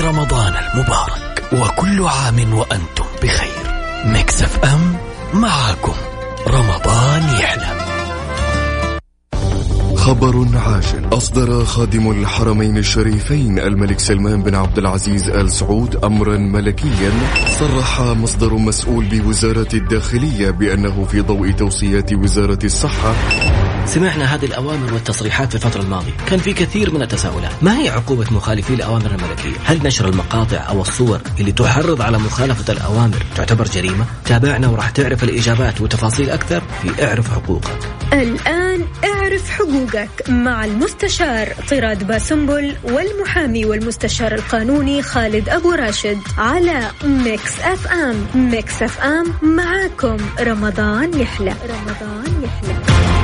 رمضان المبارك. وكل عام وأنتم بخير. مكسف أم معاكم. رمضان يحلم. خبر عاجل أصدر خادم الحرمين الشريفين الملك سلمان بن عبد العزيز آل سعود أمرا ملكيا. صرح مصدر مسؤول بوزارة الداخلية بأنه في ضوء توصيات وزارة الصحة سمعنا هذه الأوامر والتصريحات في الفترة الماضية. كان في كثير من التساؤلات. ما هي عقوبة مخالفي الأوامر الملكية؟ هل نشر المقاطع أو الصور اللي تحرض على مخالفة الأوامر تعتبر جريمة؟ تابعنا وراح تعرف الإجابات وتفاصيل أكثر في اعرف حقوقك. الآن اعرف حقوقك مع المستشار طراد باسنبل والمحامي والمستشار القانوني خالد أبو راشد على Mix FM. Mix FM معاكم. رمضان يحلى. رمضان يحلى.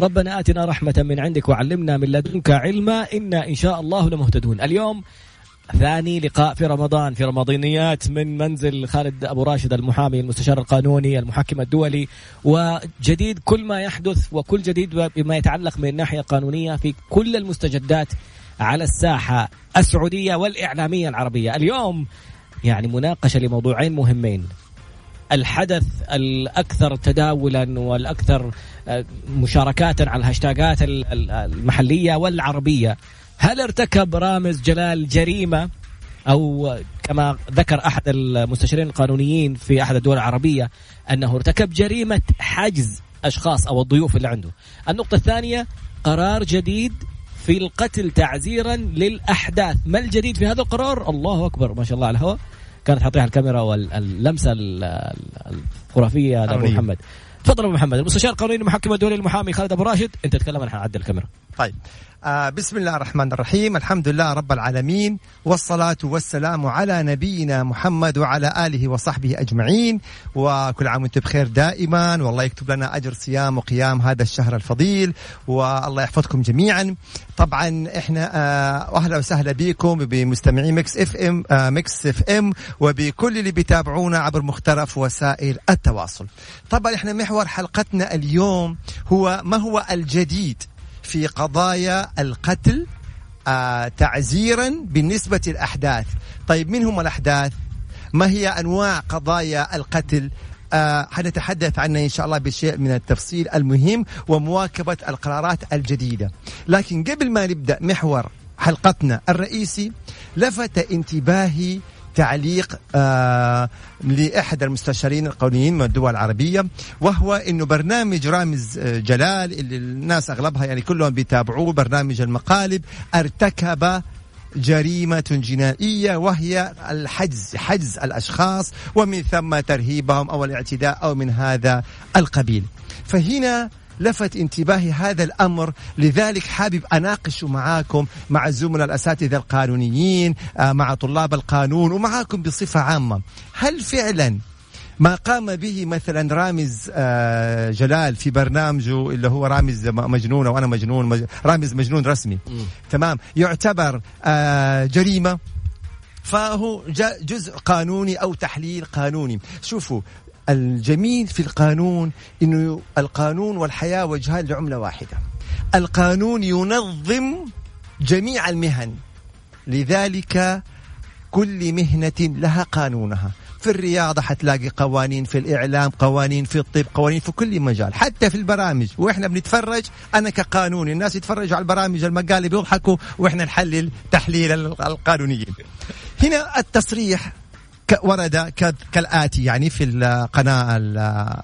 ربنا آتنا رحمة من عندك وعلمنا من لدنك علما إنا إن شاء الله لمهتدون. اليوم ثاني لقاء في رمضان. في رمضانيات من منزل خالد أبو راشد المحامي المستشار القانوني المحكم الدولي وجديد كل ما يحدث وكل جديد بما يتعلق من الناحيه القانونيه في كل المستجدات على الساحة السعودية والإعلامية العربية. اليوم يعني مناقشة لموضوعين مهمين. الحدث الأكثر تداولا والأكثر آه، مشاركات على الهاشتاجات المحلية والعربية هل ارتكب رامز جلال جريمة أو كما ذكر أحد المستشارين القانونيين في أحد الدول العربية أنه ارتكب جريمة حجز أشخاص أو الضيوف اللي عنده. النقطة الثانية قرار جديد في القتل تعزيرا للأحداث، ما الجديد في هذا القرار؟ الله أكبر ما شاء الله على الهواء كانت حاطيها الكاميرا واللمسه الخرافية لأبو محمد. تفضل أبو محمد المستشار القانوني المحكم الدولي المحامي خالد أبو راشد أنت تتكلم أنا حنعدل الكاميرا. طيب. آه بسم الله الرحمن الرحيم. الحمد لله رب العالمين والصلاة والسلام على نبينا محمد وعلى آله وصحبه أجمعين. وكل عام وأنتم بخير دائما. والله يكتب لنا أجر صيام وقيام هذا الشهر الفضيل والله يحفظكم جميعا. طبعا إحنا آه أهلا وسهلا بكم بمستمعين Mix FM آه Mix FM وبكل اللي بيتابعونا عبر مختلف وسائل التواصل. طبعا إحنا محور حلقتنا اليوم هو ما هو الجديد في قضايا القتل آه تعزيرا بالنسبة للأحداث. طيب من هم الأحداث؟ ما هي أنواع قضايا القتل؟ آه حنتحدث عنها إن شاء الله بشيء من التفصيل المهم ومواكبة القرارات الجديدة. لكن قبل ما نبدأ محور حلقتنا الرئيسي لفت انتباهي تعليق آه لأحد المستشارين القانونيين من الدول العربية وهو أنه برنامج رامز آه، جلال اللي الناس أغلبها يعني كلهم بيتابعوه برنامج المقالب ارتكب جريمة جنائية وهي الحجز حجز الأشخاص ومن ثم ترهيبهم أو الاعتداء أو من هذا القبيل. فهنا لفت انتباهي هذا الأمر. لذلك حابب اناقشه معاكم مع الزملاء الأساتذة القانونيين آه، مع طلاب القانون ومعاكم بصفة عامة. هل فعلا ما قام به مثلا رامز آه، جلال في برنامجه اللي هو رامز مجنون وأنا مجنون رامز مجنون رسمي؟ تمام. يعتبر آه، جريمة. فهو جزء قانوني أو تحليل قانوني. شوفوا الجميل في القانون إنه القانون والحياة وجهان لعملة واحدة. القانون ينظم جميع المهن لذلك كل مهنة لها قانونها. في الرياضة حتلاقي قوانين في الإعلام قوانين في الطب قوانين في كل مجال حتى في البرامج وإحنا بنتفرج أنا كقانوني الناس يتفرجوا على البرامج المقالب يضحكوا وإحنا نحلل تحليل القانونيين هنا التصريح ورد كالآتي يعني في القناة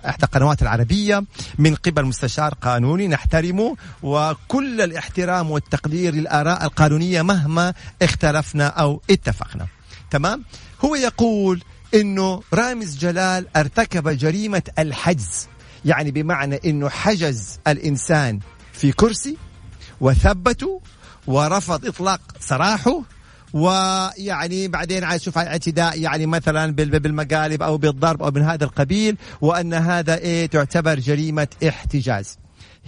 إحدى القنوات العربية. من قبل مستشار قانوني نحترمه وكل الاحترام والتقدير للآراء القانونية مهما اختلفنا أو اتفقنا. تمام؟ هو يقول إنه رامز جلال ارتكب جريمة الحجز. يعني بمعنى إنه حجز الإنسان في كرسي وثبته ورفض إطلاق سراحه ويعني بعدين أشوف اعتداء يعني مثلا بالمقالب أو بالضرب أو من هذا القبيل وأن هذا إيه تعتبر جريمة احتجاز.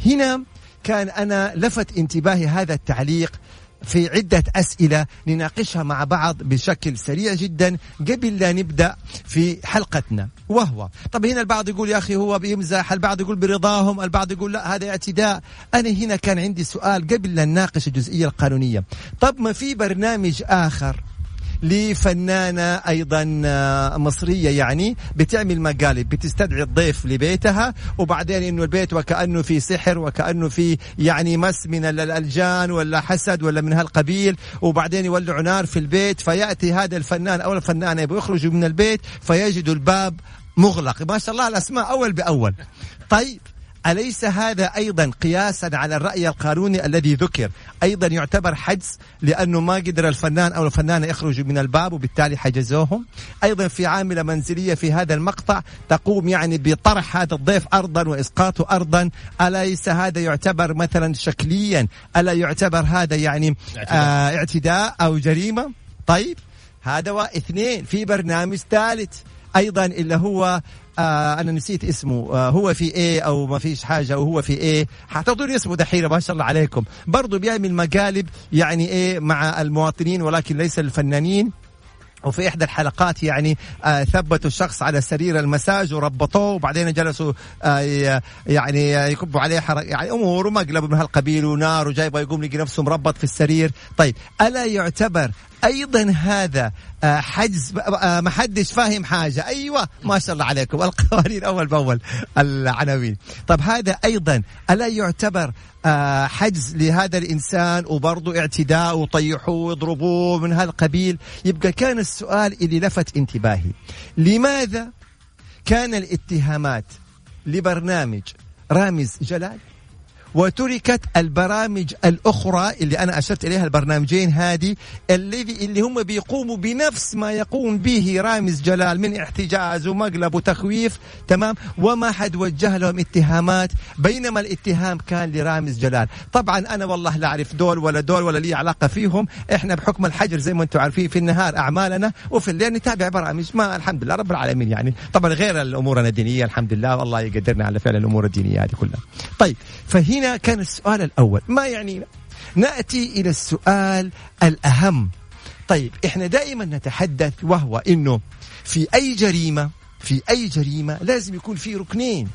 هنا كان أنا لفت انتباهي هذا التعليق في عدة أسئلة نناقشها مع بعض بشكل سريع جدا قبل لا نبدأ في حلقتنا. وهو طب هنا البعض يقول يا أخي هو بيمزح البعض يقول برضاهم البعض يقول لا هذا اعتداء. أنا هنا كان عندي سؤال قبل لا نناقش الجزئية القانونية. طب ما في برنامج آخر لفنانة أيضا آه، مصرية يعني بتعمل مقالب بتستدعي الضيف لبيتها وبعدين إنه البيت وكأنه في سحر وكأنه في يعني مس من الألجان ولا حسد ولا من هالقبيل وبعدين يولعوا نار في البيت فيأتي هذا الفنان أو الفنانة يبغوا يخرجوا من البيت فيجدوا الباب مغلق. ما شاء الله الأسماء أول بأول. طيب أليس هذا أيضا قياسا على الرأي القانوني الذي ذكر؟ أيضا يعتبر حجز لأنه ما قدر الفنان أو الفنانة يخرجوا من الباب وبالتالي حجزوهم. أيضا في عاملة منزلية في هذا المقطع تقوم يعني بطرح هذا الضيف أرضا وإسقاطه أرضا. أليس هذا يعتبر مثلا شكليا؟ ألا يعتبر هذا يعني اعتداء, آه اعتداء أو جريمة؟ طيب هذا واثنين في برنامج ثالث. أيضا اللي هو آه أنا نسيت اسمه آه هو في إيه أو ما فيش حاجة أو هو في إيه حتعطوني اسمه دحين ما شاء الله عليكم. برضه بيعمل مقالب يعني إيه مع المواطنين ولكن ليس الفنانين. وفي إحدى الحلقات يعني آه ثبتوا الشخص على سرير المساج وربطوه وبعدين جلسوا آه يعني يكبوا عليه حرق يعني امور ومقلب من هالقبيل ونار وجاي يقوم يلقي نفسه مربط في السرير. طيب ألا يعتبر أيضا هذا آه، حجز آه، ما حدش فاهم حاجة. أيوه ما شاء الله عليكم. القوانين أول بأول العناوين. طب هذا أيضا ألا يعتبر آه، حجز لهذا الإنسان وبرضه اعتداء وطيحوه ويضربوه من هذا القبيل يبقى كان السؤال اللي لفت انتباهي. لماذا كان الاتهامات لبرنامج رامز جلال؟ وتركت البرامج الأخرى اللي أنا أشرت إليها البرنامجين هذه الذي اللي هم بيقوموا بنفس ما يقوم به رامز جلال من احتجاز ومقلب وتخويف تمام؟ وما حد وجه لهم اتهامات بينما الاتهام كان لرامز جلال. طبعا أنا والله لا أعرف دول ولا دول ولا لي علاقة فيهم. إحنا بحكم الحجر زي ما أنتم عارفين في النهار أعمالنا وفي الليل نتابع برامج. ما الحمد لله رب العالمين يعني. طبعا غير الأمور الدينية الحمد لله. والله يقدرنا على فعل الأمور الدينية هذه كلها. طيب فهي هنا كان السؤال الأول. ما يعنينا؟ نأتي إلى السؤال الأهم. طيب إحنا دائما نتحدث وهو إنه في أي جريمة في أي جريمة لازم يكون في ركنين.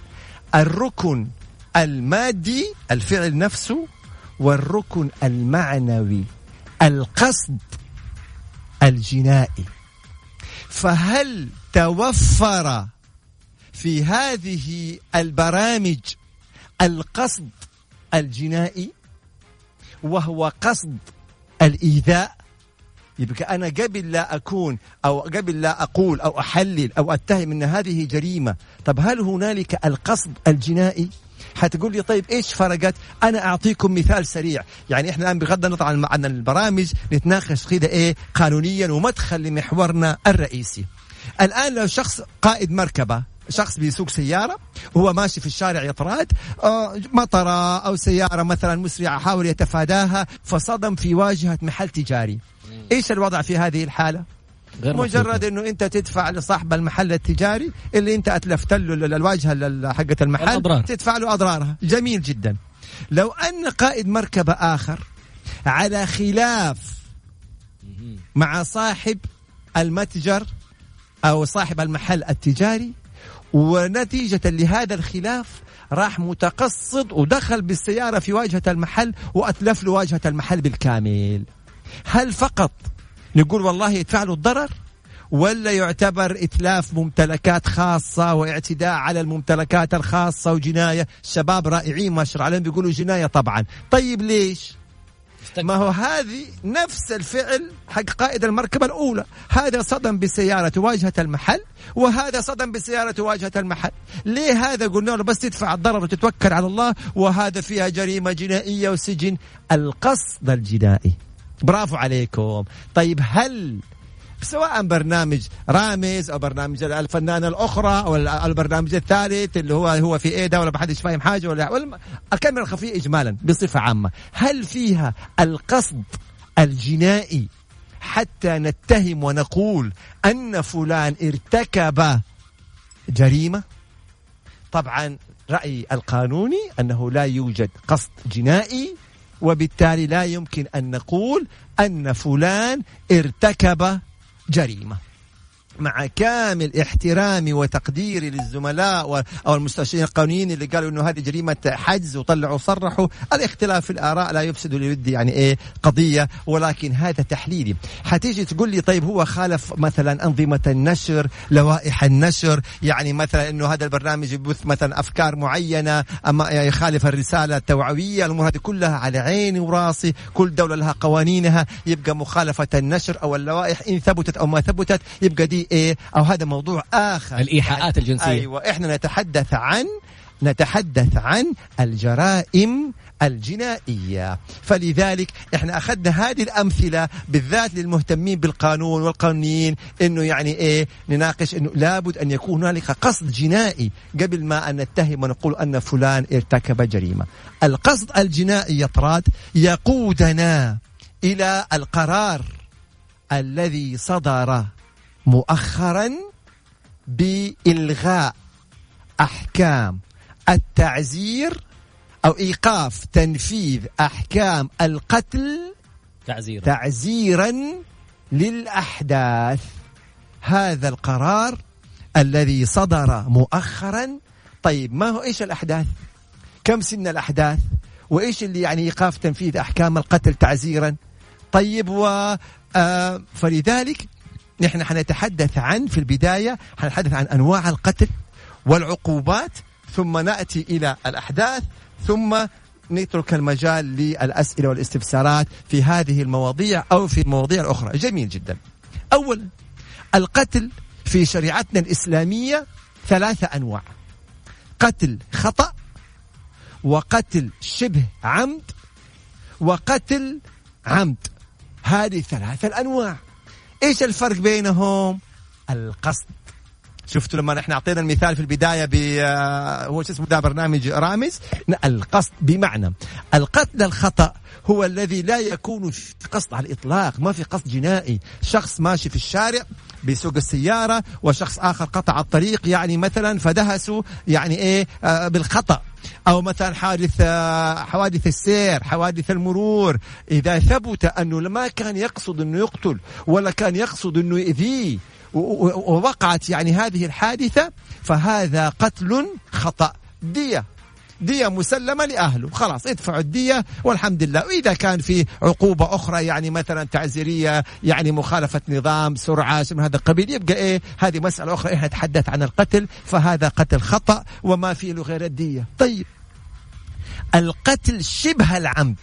الركن المادي الفعل نفسه والركن المعنوي القصد الجنائي. فهل توفر في هذه البرامج القصد الجنائي وهو قصد الإيذاء يبقى أنا قبل لا أكون أو قبل لا أقول أو أحلل أو أتهم أن هذه جريمة طب هل هنالك القصد الجنائي حتقول لي طيب إيش فرقت؟ أنا أعطيكم مثال سريع، يعني إحنا الآن بغض النظر عن البرامج نتناقش كذا إيه قانونيا ومدخل لمحورنا الرئيسي. الآن لو شخص قائد مركبة شخص بيسوق سيارة وهو ماشي في الشارع يطراد آه، مطرة أو سيارة مثلا مسرعة حاول يتفاداها فصدم في واجهة محل تجاري. إيش الوضع في هذه الحالة؟ غير مجرد إنه أنت تدفع لصاحب المحل التجاري اللي أنت أتلفت له الواجهة حقه المحل الأضرار. تدفع له أضرارها. جميل جدا. لو أن قائد مركبة آخر على خلاف مع صاحب المتجر أو صاحب المحل التجاري ونتيجة لهذا الخلاف راح متقصد ودخل بالسيارة في واجهة المحل وأتلف له واجهة المحل بالكامل. هل فقط نقول والله يدفع له الضرر ولا يعتبر إتلاف ممتلكات خاصة واعتداء على الممتلكات الخاصة وجناية؟ شباب رائعين ما شاء الله عليهم بيقولوا جناية طبعا. طيب ليش؟ ما هو هذه نفس الفعل حق قائد المركبة الأولى. هذا صدم بسيارة واجهة المحل وهذا صدم بسيارة واجهة المحل. ليه هذا؟ قلنا له بس تدفع الضرر وتتوكل على الله وهذا فيها جريمة جنائية وسجن. القصد الجنائي. برافو عليكم. طيب هل سواء برنامج رامز أو برنامج الفنانة الأخرى أو البرنامج الثالث اللي هو هو في إيه ده ولا حدش فاهم حاجة ولا, الكاميرا الخفية اجمالا بصفة عامة. هل فيها القصد الجنائي حتى نتهم ونقول أن فلان ارتكب جريمة؟ طبعا رأيي القانوني أنه لا يوجد قصد جنائي وبالتالي لا يمكن أن نقول أن فلان ارتكب جريمة مع كامل احترامي وتقديري للزملاء أو المستشارين القانونيين اللي قالوا إنه هذه جريمة حجز وطلعوا صرحوا الاختلاف في الآراء لا يفسد للود يعني إيه قضية ولكن هذا تحليلي. حتيجي تقول لي طيب هو خالف مثلا أنظمة النشر لوائح النشر؟ يعني مثلا إنه هذا البرنامج يبث مثلا أفكار معينة أما يخالف الرسالة التوعوية؟ الأمور هذه كلها على عيني وراسي كل دولة لها قوانينها. يبقى مخالفة النشر أو اللوائح إن ثبتت أو ما ثبتت يبقى دي إيه أو هذا موضوع آخر. الإيحاءات الجنسية. أيوه إحنا نتحدث عن نتحدث عن الجرائم الجنائية. فلذلك إحنا أخذنا هذه الأمثلة بالذات للمهتمين بالقانون والقانونيين إنه يعني إيه نناقش إنه لابد أن يكون هنالك قصد جنائي قبل ما أن نتهم ونقول أن فلان ارتكب جريمة. القصد الجنائي يطراد يقودنا إلى القرار الذي صدر مؤخرا بإلغاء أحكام التعزير أو إيقاف تنفيذ أحكام القتل تعزيرا. تعزيرا للأحداث. هذا القرار الذي صدر مؤخرا. طيب ما هو إيش الأحداث؟ كم سن الأحداث؟ وإيش اللي يعني إيقاف تنفيذ أحكام القتل تعزيرا؟ طيب و آه فلذلك نحن حنتحدث عن في البداية حنتحدث عن أنواع القتل والعقوبات ثم نأتي إلى الأحداث ثم نترك المجال للأسئلة والاستفسارات في هذه المواضيع أو في المواضيع الأخرى جميل جدا. أولا القتل في شريعتنا الإسلامية ثلاثة أنواع. قتل خطأ وقتل شبه عمد وقتل عمد. هذه ثلاثة الأنواع. إيش الفرق بينهم؟ القصد. شفتوا لما إحنا أعطينا المثال في البداية ب آه، هو شو اسمه؟ ده برنامج رامز. القصد بمعنى القتل الخطأ هو الذي لا يكون قصد على الإطلاق ما في قصد جنائي. شخص ماشي في الشارع بيسوق السيارة وشخص آخر قطع الطريق يعني مثلا فدهسوا يعني إيه آه بالخطأ. أو مثلا حادث آه حوادث السير حوادث المرور. إذا ثبت أنه ما كان يقصد أنه يقتل ولا كان يقصد أنه يؤذيه ووقعت يعني هذه الحادثة فهذا قتل خطأ. دية. دية مسلمة لأهله. خلاص ادفعوا الدية والحمد لله. وإذا كان في عقوبة أخرى يعني مثلا تعزيرية يعني مخالفة نظام سرعة من هذا القبيل يبقى إيه هذه مسألة أخرى. إيه نتحدث عن القتل فهذا قتل خطأ وما فيه له غير الدية. طيب. القتل شبه العمد.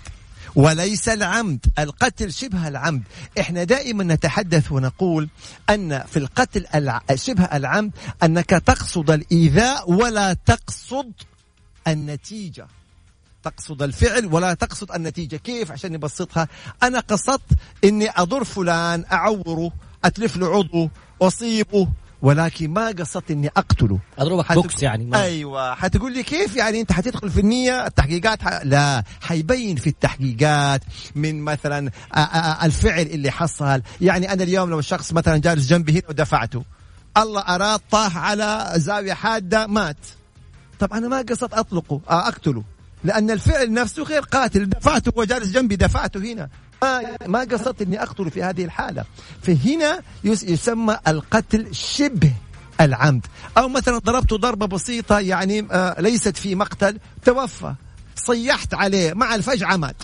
وليس العمد. القتل شبه العمد. إحنا دائما نتحدث ونقول أن في القتل شبه العمد أنك تقصد الإيذاء ولا تقصد النتيجة. تقصد الفعل ولا تقصد النتيجة. كيف؟ عشان نبسطها. أنا قصدت إني أضر فلان أعوره أتلف له عضو أصيبه ولكن ما قصدت إني أقتله. اضربك حتق... بوكس يعني ما. أيوه. حتقول لي كيف يعني أنت حتدخل في النية؟ التحقيقات ح... لا. حيبين في التحقيقات من مثلا الفعل اللي حصل. يعني أنا اليوم لو الشخص مثلا جالس جنبي هنا ودفعته. الله أراد طاح على زاوية حادة مات. طب أنا ما قصدت أطلقه أقتله. لأن الفعل نفسه غير قاتل. دفعته وجالس جنبي دفعته هنا. ما قصدت إني أقتل في هذه الحالة. فهنا يسمى القتل شبه العمد. أو مثلا ضربته ضربة بسيطة يعني آه ليست في مقتل توفى صيحت عليه مع الفجعه مات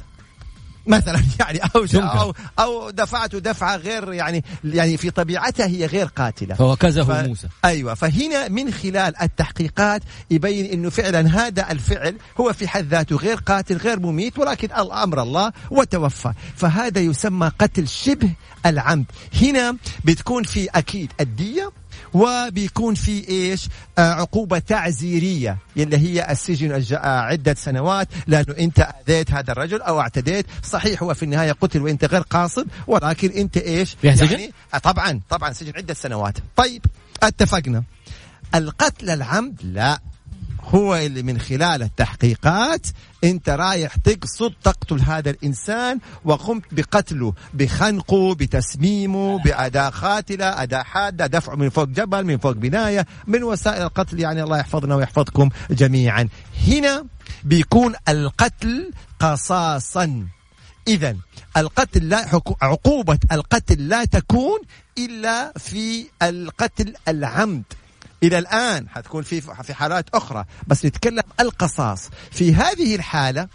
مثلا يعني أو أو أو دفعته دفعة غير يعني يعني في طبيعتها هي غير قاتلة. فوكزه ف... موسى. أيوه. فهنا من خلال التحقيقات يبين إنه فعلا هذا الفعل هو في حد ذاته غير قاتل غير مميت ولكن الامر الله وتوفى. فهذا يسمى قتل شبه العمد. هنا بتكون في أكيد الدية وبيكون في إيش؟ آه عقوبة تعزيرية اللي هي السجن عدة سنوات لأنه أنت أذيت هذا الرجل أو اعتديت صحيح هو في النهاية قتل وأنت غير قاصد ولكن أنت إيش؟ يعني آه طبعا طبعا سجن عدة سنوات. طيب اتفقنا. القتل العمد لا. هو اللي من خلال التحقيقات انت رايح تقصد تقتل هذا الإنسان وقمت بقتله بخنقه بتسميمه باداء قاتلة اداء حادة دفعه من فوق جبل من فوق بناية من وسائل القتل. يعني الله يحفظنا ويحفظكم جميعا. هنا بيكون القتل قصاصا. اذا القتل لا عقوبة القتل لا تكون إلا في القتل العمد. إلى الآن حتكون في في حالات أخرى. بس نتكلم القصاص. في هذه الحالة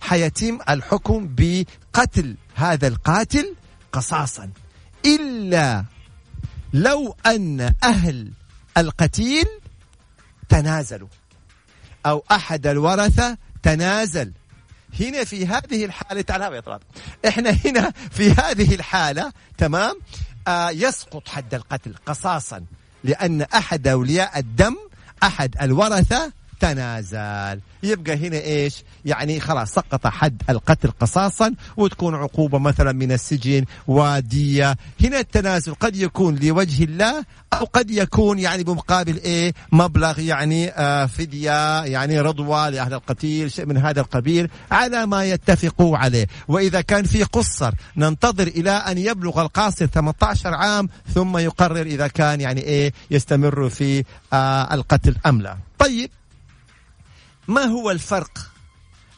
حيتم الحكم بقتل هذا القاتل قصاصا. إلا لو أن أهل القتيل تنازلوا. أو أحد الورثة تنازل. هنا في هذه الحالة تعال يا طلاب. إحنا هنا في هذه الحالة تمام؟ آه يسقط حد القتل قصاصا. لأن أحد أولياء الدم أحد الورثة تنازل. يبقى هنا إيش؟ يعني خلاص سقط حد القتل قصاصا وتكون عقوبة مثلا من السجن ودية هنا التنازل قد يكون لوجه الله أو قد يكون يعني بمقابل إيه؟ مبلغ يعني آه فدية يعني رضوى لأهل القتيل شيء من هذا القبيل على ما يتفقوا عليه. وإذا كان في قصر ننتظر إلى أن يبلغ القاصر 18 عام ثم يقرر إذا كان يعني إيه؟ يستمر في آه القتل أم لا. طيب. ما هو الفرق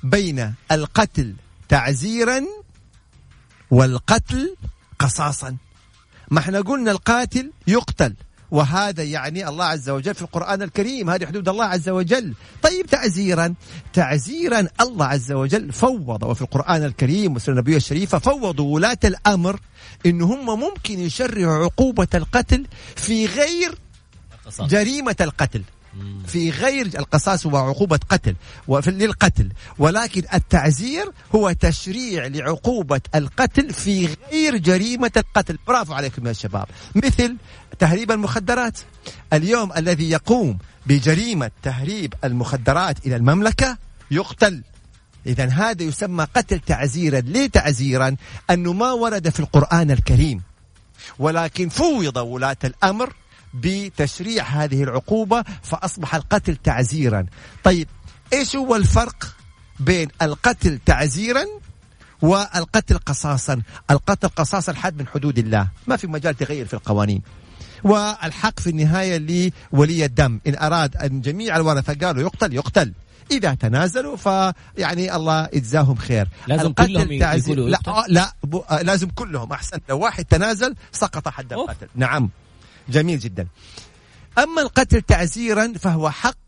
بين القتل تعزيرا والقتل قصاصا؟ ما إحنا قلنا القاتل يقتل وهذا يعني الله عز وجل في القرآن الكريم هذه حدود الله عز وجل. طيب تعزيرا تعزيرا الله عز وجل فوض وفي القرآن الكريم وسنة النبي الشريفة فوضوا ولاة الأمر إن هم ممكن يشرعوا عقوبة القتل في غير جريمة القتل. في غير القصاص هو عقوبة قتل للقتل. ولكن التعزير هو تشريع لعقوبة القتل في غير جريمة القتل. برافو عليكم يا شباب. مثل تهريب المخدرات. اليوم الذي يقوم بجريمة تهريب المخدرات إلى المملكة يقتل. إذا هذا يسمى قتل تعزيرا. ليه تعزيرا؟ أنه ما ورد في القرآن الكريم. ولكن فوض ولاة الأمر بتشريع هذه العقوبة فأصبح القتل تعزيرا. طيب إيش هو الفرق بين القتل تعزيرا والقتل قصاصا؟ القتل قصاصا حد من حدود الله ما في مجال تغير في القوانين. والحق في النهاية لولي الدم إن أراد أن جميع الورثة قالوا يقتل يقتل. إذا تنازلوا فيعني الله يجزاهم خير. لازم كلهم يقولوا لا لا لازم كلهم. أحسن لو واحد تنازل سقط حد القتل. نعم. جميل جدا. أما القتل تعزيرا فهو حق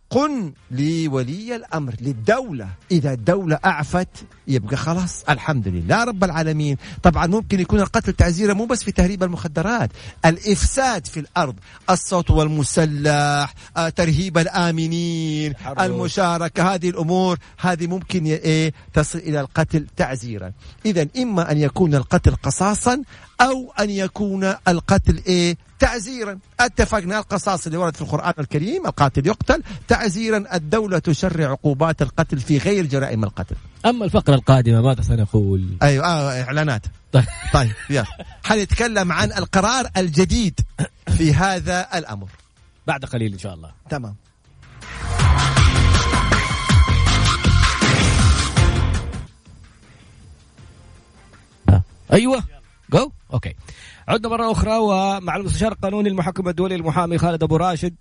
لولي الأمر للدولة. إذا الدولة أعفت يبقى خلاص الحمد لله رب العالمين. طبعا ممكن يكون القتل تعزيرا مو بس في تهريب المخدرات الإفساد في الأرض الصوت والمسلح آه، ترهيب الآمنين حرب. المشاركة هذه الأمور هذه ممكن إيه تصل إلى القتل تعزيرا. إذا إما أن يكون القتل قصاصا أو أن يكون القتل إيه تعزيرا. اتفقنا القصاص اللي ورد في القرآن الكريم القاتل يقتل. تعزيرا الدولة تشرع عقوبات القتل في غير جرائم القتل. أما الفقرة القادمة ماذا سنقول؟ أيوة آه إعلانات. طيب. طيب يلا. حنتكلم عن القرار الجديد في هذا الأمر. بعد قليل إن شاء الله. تمام. أيوه. جو أوكي عدنا مرة أخرى ومع المستشار القانوني المحكم الدولي المحامي خالد أبو راشد.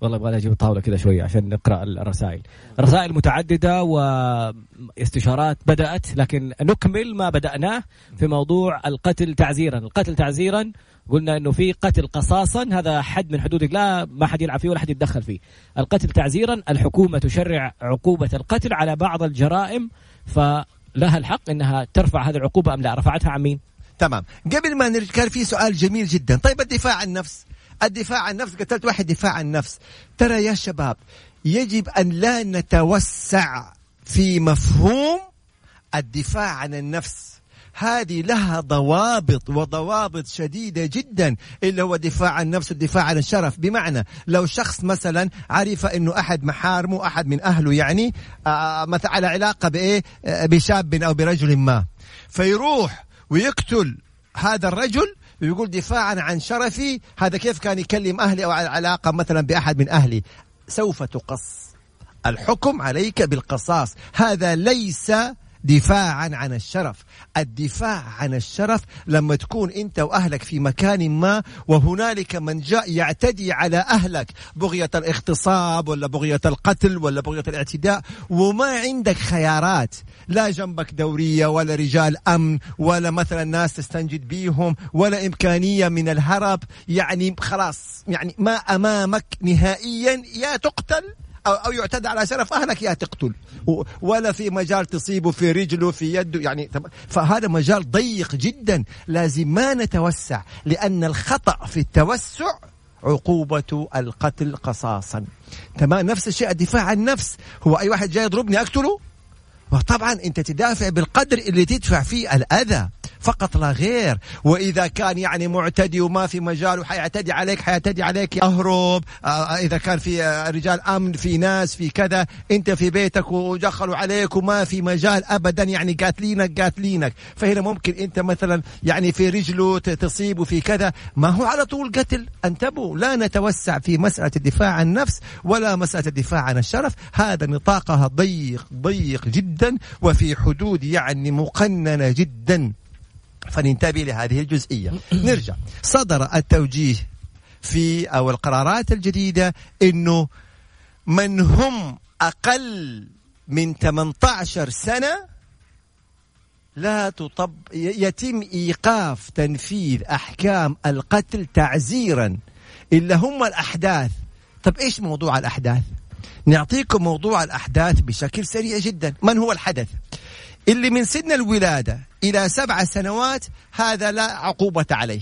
والله أبغى أجيب الطاوله كذا شوية عشان نقرأ الرسائل. رسائل متعددة واستشارات بدأت لكن نكمل ما بدأناه في موضوع القتل تعزيرا. القتل تعزيرا قلنا إنه في قتل قصاصا هذا حد من حدود لا ما حد يلعب فيه ولا حد يتدخل فيه. القتل تعزيرا الحكومة تشرع عقوبة القتل على بعض الجرائم فلها الحق إنها ترفع هذه العقوبة أم لا؟ رفعتها عن مين؟ تمام. قبل ما نرجع كان في سؤال جميل جدا. طيب الدفاع عن النفس. الدفاع عن النفس قتلت واحد دفاع عن النفس. ترى يا شباب يجب أن لا نتوسع في مفهوم الدفاع عن النفس. هذه لها ضوابط وضوابط شديدة جدا اللي هو دفاع عن النفس والدفاع عن الشرف. بمعنى لو شخص مثلا عرف إنه أحد محارمه أحد من أهله يعني آه مثلا على علاقة بإيه؟ آه بشاب أو برجل ما. فيروح ويقتل هذا الرجل ويقول دفاعا عن شرفي. هذا كيف كان يكلم أهلي أو على علاقة مثلا بأحد من أهلي؟ سوف تقص. الحكم عليك بالقصاص. هذا ليس دفاعا عن الشرف. الدفاع عن الشرف لما تكون أنت وأهلك في مكان ما وهنالك من جاء يعتدي على أهلك. بغية الاغتصاب ولا بغية القتل ولا بغية الاعتداء. وما عندك خيارات. لا جنبك دورية ولا رجال أمن ولا مثلا ناس تستنجد بيهم ولا إمكانية من الهرب. يعني خلاص يعني ما أمامك نهائيا يا تقتل أو, أو يعتدى على شرف أهلك يا تقتل. ولا في مجال تصيبه في رجله في يده يعني فهذا مجال ضيق جدا. لازم ما نتوسع لأن الخطأ في التوسع عقوبة القتل قصاصا. تمام؟ نفس الشيء الدفاع عن النفس. هو أي واحد جاي يضربني أقتله؟ وطبعا أنت تدافع بالقدر اللي تدفع فيه الأذى. فقط لا غير. وإذا كان يعني معتدي وما في مجال وحيعتدي عليك حيعتدي عليك أهرب. آه، آه، إذا كان في آه، رجال أمن في ناس في كذا أنت في بيتك ودخلوا عليك وما في مجال أبدا يعني قاتلينك قاتلينك. فهنا ممكن أنت مثلا يعني في رجله تصيب وفي كذا. ما هو على طول قتل. انتبهوا لا نتوسع في مسألة الدفاع عن النفس ولا مسألة الدفاع عن الشرف. هذا نطاقها ضيق ضيق جدا وفي حدود يعني مقننة جدا. فننتبه لهذه الجزئية. نرجع. صدر التوجيه في أو القرارات الجديدة أنه من هم أقل من 18 سنة لا تطب يتم إيقاف تنفيذ أحكام القتل تعزيرا. إلا هم الأحداث. طب إيش موضوع الأحداث؟ نعطيكم موضوع الأحداث بشكل سريع جدا. من هو الحدث؟ اللي من سن الولادة إلى سبع سنوات هذا لا عقوبة عليه.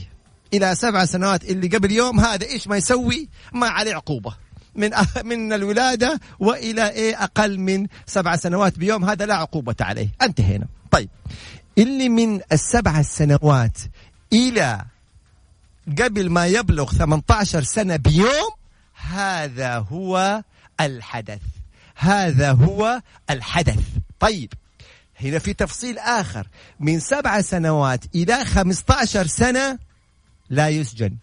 إلى سبع سنوات اللي قبل يوم هذا إيش ما يسوي؟ ما عليه عقوبة. من من الولادة وإلى إيه أقل من سبع سنوات بيوم هذا لا عقوبة عليه. انتهينا. طيب. اللي من السبع سنوات إلى قبل ما يبلغ 18 سنة بيوم هذا هو الحدث. هذا هو الحدث. طيب. هنا في تفصيل آخر. من سبع سنوات إلى خمسة عشر سنة لا يسجن.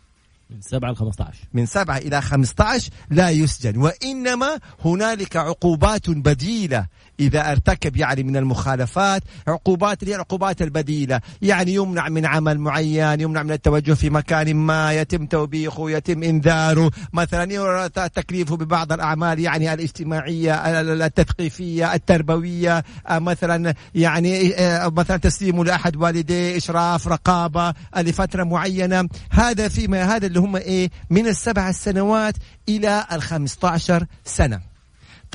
من سبعة ل 15 من سبعة إلى 15 لا يسجن. وإنما هنالك عقوبات بديلة إذا ارتكب يعني من المخالفات عقوبات اللي هي العقوبات البديلة. يعني يمنع من عمل معين يمنع من التوجه في مكان ما يتم توبيخه يتم إنذاره. مثلا تكليفه ببعض الأعمال يعني الاجتماعية التثقيفية التربوية. آه، مثلا يعني آه، مثلا تسليمه لأحد والديه إشراف رقابة لفترة معينة. هذا فيما هذا اللي هم إيه من السبع سنوات إلى الخمسة عشر سنة.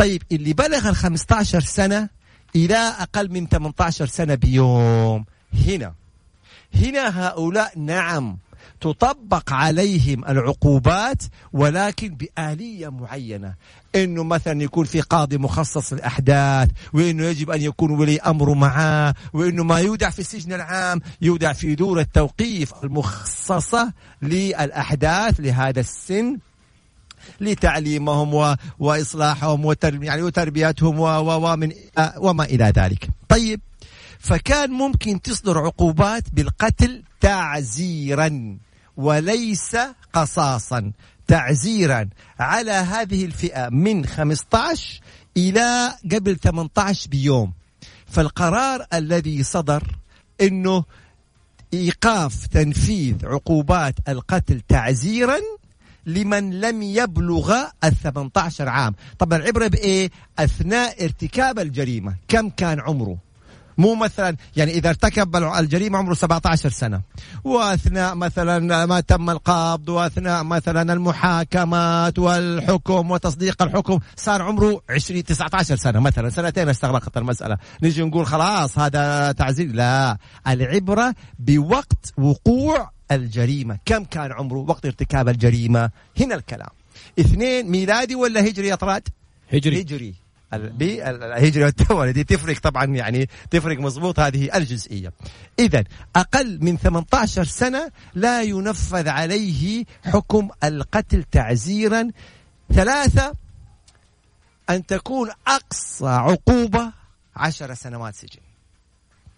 طيب اللي بلغ ال 15 سنة إلى أقل من 18 سنة بيوم. هنا. هنا هؤلاء نعم تطبق عليهم العقوبات ولكن بآلية معينة. إنه مثلا يكون في قاضي مخصص للأحداث وإنه يجب أن يكون ولي امره معاه وإنه ما يودع في السجن العام يودع في دور التوقيف المخصصة للأحداث لهذا السن. لتعليمهم و... وإصلاحهم. يعني وتربيتهم و... و... ومن وما إلى ذلك. طيب فكان ممكن تصدر عقوبات بالقتل تعزيرا وليس قصاصا تعزيرا على هذه الفئة من 15 إلى قبل 18 بيوم. فالقرار الذي صدر إنه إيقاف تنفيذ عقوبات القتل تعزيرا لمن لم يبلغ ال 18 عام. طبعا العبرة بإيه؟ أثناء ارتكاب الجريمة. كم كان عمره؟ مو مثلا يعني إذا ارتكب الجريمة عمره 17 سنة. وأثناء مثلا ما تم القبض وأثناء مثلا المحاكمات والحكم وتصديق الحكم صار عمره 20 19 سنة مثلا. سنتين استغرقت المسألة. نجي نقول خلاص هذا تعزيز. لا. العبرة بوقت وقوع الجريمة. كم كان عمره وقت ارتكاب الجريمة؟ هنا الكلام. اثنين ميلادي ولا هجري يا طراد؟ هجري. هجري. الهجرة والتولد دي تفرق طبعا يعني تفرق مضبوط هذه الجزئية. إذا أقل من 18 سنة لا ينفذ عليه حكم القتل تعزيرا. ثلاثة أن تكون أقصى عقوبة عشر سنوات سجن.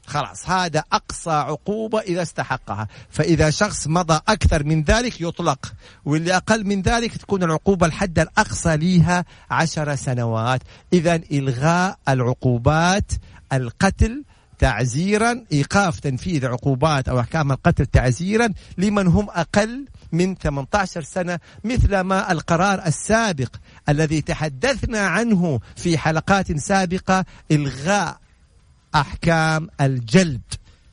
خلاص هذا أقصى عقوبة إذا استحقها. فإذا شخص مضى أكثر من ذلك يطلق واللي أقل من ذلك تكون العقوبة الحد الأقصى لها عشر سنوات. إذا إلغاء العقوبات القتل تعزيرا إيقاف تنفيذ عقوبات أو إحكام القتل تعزيرا لمن هم أقل من 18 سنة مثل ما القرار السابق الذي تحدثنا عنه في حلقات سابقة إلغاء أحكام الجلد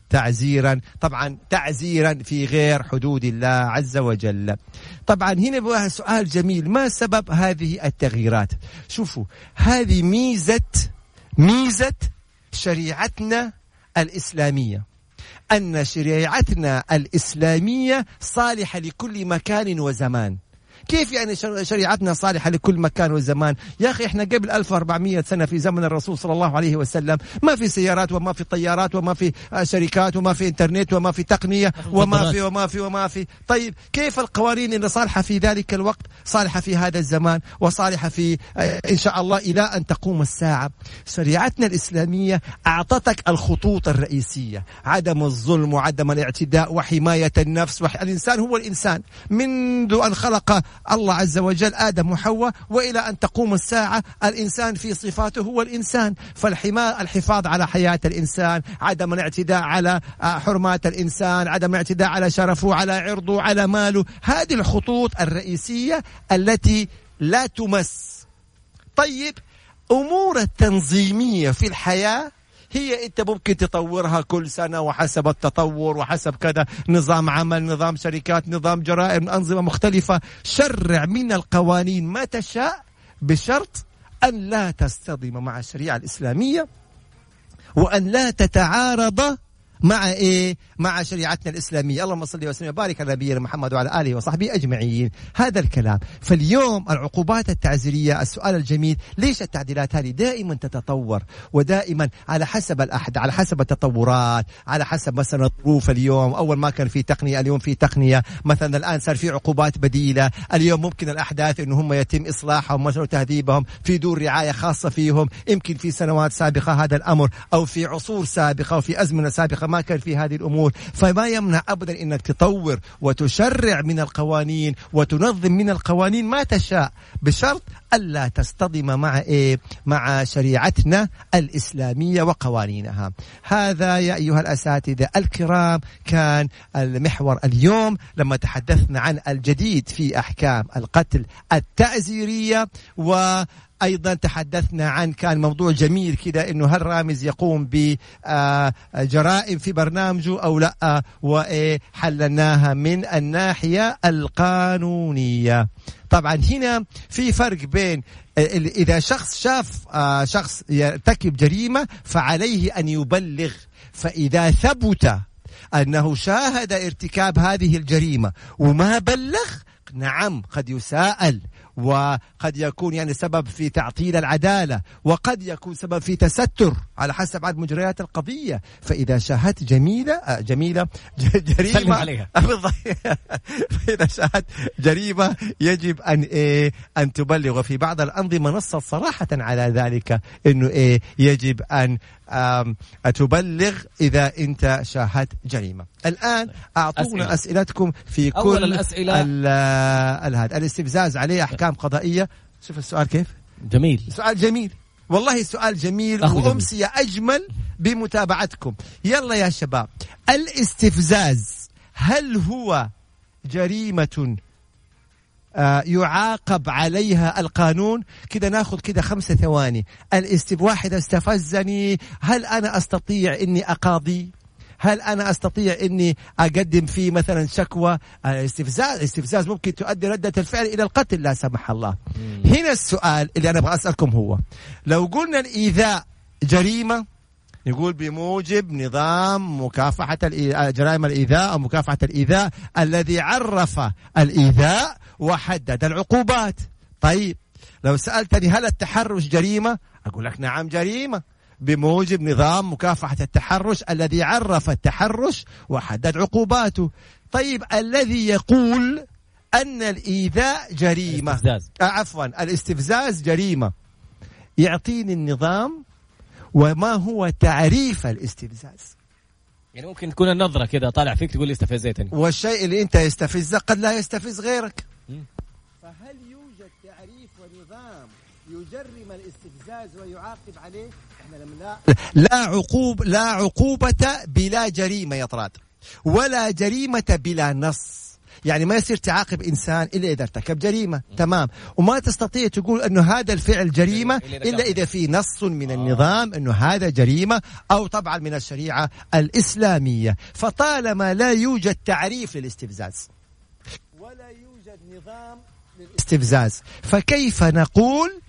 تعزيرا. طبعا تعزيرا في غير حدود الله عز وجل. طبعا هنا سؤال جميل. ما سبب هذه التغييرات؟ شوفوا هذه ميزة ميزة شريعتنا الإسلامية. أن شريعتنا الإسلامية صالحة لكل مكان وزمان. كيف يعني شريعتنا صالحة لكل مكان وزمان يا أخي إحنا قبل 1400 سنة في زمن الرسول صلى الله عليه وسلم ما في سيارات وما في طيارات وما في آه، شركات وما في إنترنت وما في تقنية وما في وما في وما في. طيب كيف القوانين اللي صالحة في ذلك الوقت؟ صالحة في هذا الزمان وصالحة في آه، إن شاء الله إلى أن تقوم الساعة. شريعتنا الإسلامية أعطتك الخطوط الرئيسية. عدم الظلم وعدم الاعتداء وحماية النفس وح... الإنسان هو الإنسان. منذ أن خلق الله عز وجل آدم وحواء وإلى أن تقوم الساعة الإنسان في صفاته هو الإنسان. فالحماية الحفاظ على حياة الإنسان عدم الاعتداء على آه، حرمات الإنسان عدم الاعتداء على شرفه على عرضه على ماله. هذه الخطوط الرئيسية التي لا تمس. طيب أمور التنظيمية في الحياة هي انت ممكن تطورها كل سنة وحسب التطور وحسب كذا. نظام عمل نظام شركات نظام جرائم أنظمة مختلفة. شرع من القوانين ما تشاء بشرط أن لا تصطدم مع الشريعة الإسلامية وأن لا تتعارض مع إيه؟ مع شريعتنا الإسلامية، اللهم صل وسلم. وبارك على نبينا محمد وعلى آله وصحبه أجمعين، هذا الكلام، فاليوم العقوبات التعزيرية السؤال الجميل، ليش التعديلات هذه دائما تتطور؟ ودائما على حسب الأحد على حسب التطورات، على حسب مثلا الظروف اليوم، أول ما كان في تقنية اليوم في تقنية، مثلا الآن صار في عقوبات بديلة، اليوم ممكن الأحداث إنه هم يتم إصلاحهم مثلا وتهذيبهم في دور رعاية خاصة فيهم، يمكن في سنوات سابقة هذا الأمر أو في عصور سابقة أو في أزمنة سابقة ما كان في هذه الأمور. فما يمنع ابدا إنك تطور وتشرع من القوانين وتنظم من القوانين ما تشاء. بشرط ألا تصطدم مع إيه؟ مع شريعتنا الإسلامية وقوانينها. هذا يا أيها الأساتذة الكرام كان المحور اليوم لما تحدثنا عن الجديد في أحكام القتل التعزيريه و أيضا تحدثنا عن كان موضوع جميل كذا إنه هل رامز يقوم بجرائم في برنامجه أو لأ وحللناها من الناحية القانونية. طبعا هنا في فرق بين إذا شخص شاف شخص يرتكب جريمة فعليه أن يبلغ. فإذا ثبت أنه شاهد ارتكاب هذه الجريمة وما بلغ نعم قد يساءل. وقد يكون يعني سبب في تعطيل العدالة وقد يكون سبب في تستر على حسب عدد مجريات القضية. فإذا شاهدت جميلة آه، جميلة جريمة. سلم عليها. فإذا شاهدت جريمة يجب أن إيه أن تبلغ وفي بعض الأنظمة نصت صراحة على ذلك أنه إيه يجب أن تبلغ إذا أنت شاهدت جريمة. الآن أعطونا أسئلة. أسئلتكم في كل الأسئلة. هذا الاستفزاز عليه أحكام قضائية. شوف السؤال كيف؟ جميل. سؤال جميل. والله سؤال جميل وأمسية أجمل بمتابعتكم. يلا يا شباب. الاستفزاز هل هو جريمة آه، يعاقب عليها القانون؟ كده ناخذ كده خمسة ثواني. الاستف واحد استفزني هل أنا أستطيع أني أقاضي؟ هل أنا أستطيع إني أقدم فيه مثلا شكوى؟ الاستفزاز الاستفزاز ممكن تؤدي ردة الفعل إلى القتل لا سمح الله. مم. هنا السؤال اللي أنا أبغى أسألكم هو لو قلنا الإيذاء جريمة يقول بموجب نظام مكافحة جرائم الإيذاء أو مكافحة الإيذاء الذي عرف الإيذاء وحدد العقوبات. طيب لو سألتني هل التحرش جريمة؟ أقول لك نعم جريمة. بموجب نظام مكافحة التحرش الذي عرف التحرش وحدد عقوباته. طيب الذي يقول أن الإيذاء جريمة. الاستفزاز. آه عفوا الاستفزاز جريمة. يعطيني النظام وما هو تعريف الاستفزاز. يعني ممكن تكون النظرة كذا طالع فيك تقول لي استفزيتني والشيء اللي أنت يستفزك قد لا يستفز غيرك. فهل يوجد تعريف ونظام يجرم الاستفزاز ويعاقب عليه؟ لا. عقوب لا عقوبة بلا جريمة يا طراد. ولا جريمة بلا نص. يعني ما يصير تعاقب إنسان إلا إذا ارتكب جريمة. تمام. وما تستطيع تقول أنه هذا الفعل جريمة إلا اذا في نص من النظام أنه هذا جريمة أو طبعا من الشريعة الإسلامية. فطالما لا يوجد تعريف للاستفزاز. ولا يوجد نظام للاستفزاز. فكيف نقول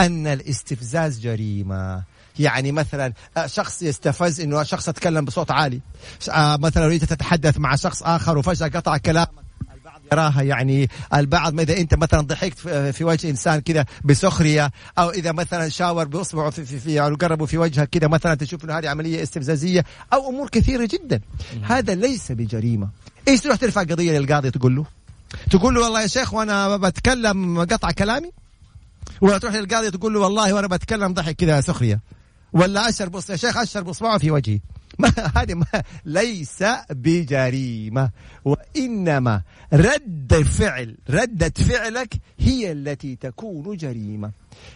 أن الاستفزاز جريمة؟ يعني مثلا آه، شخص يستفز إنه شخص يتكلم بصوت عالي. آه، مثلا اريد تتحدث مع شخص آخر وفجأة قطع كلامك. البعض يراها يعني البعض ما إذا أنت مثلا ضحكت في- وجه إنسان كذا بسخرية أو إذا مثلا شاور بأصبعه في في, في قربه في وجهك كذا مثلا تشوف إنه هذه عملية استفزازية أو أمور كثيرة جدا. هذا ليس بجريمة. إيش تروح ترفع قضية للقاضي تقول له؟ تقول له والله يا شيخ وأنا بتكلم قطع كلامي؟ ولا تروح للقاضي تقول له والله وأنا بتكلم ضحك كذا سخرية؟ ولا اشر بص يا شيخ اشر باصبعه في وجهي. ما هذه ما ليس بجريمة. وإنما رد فعل ردة فعلك هي التي تكون جريمة.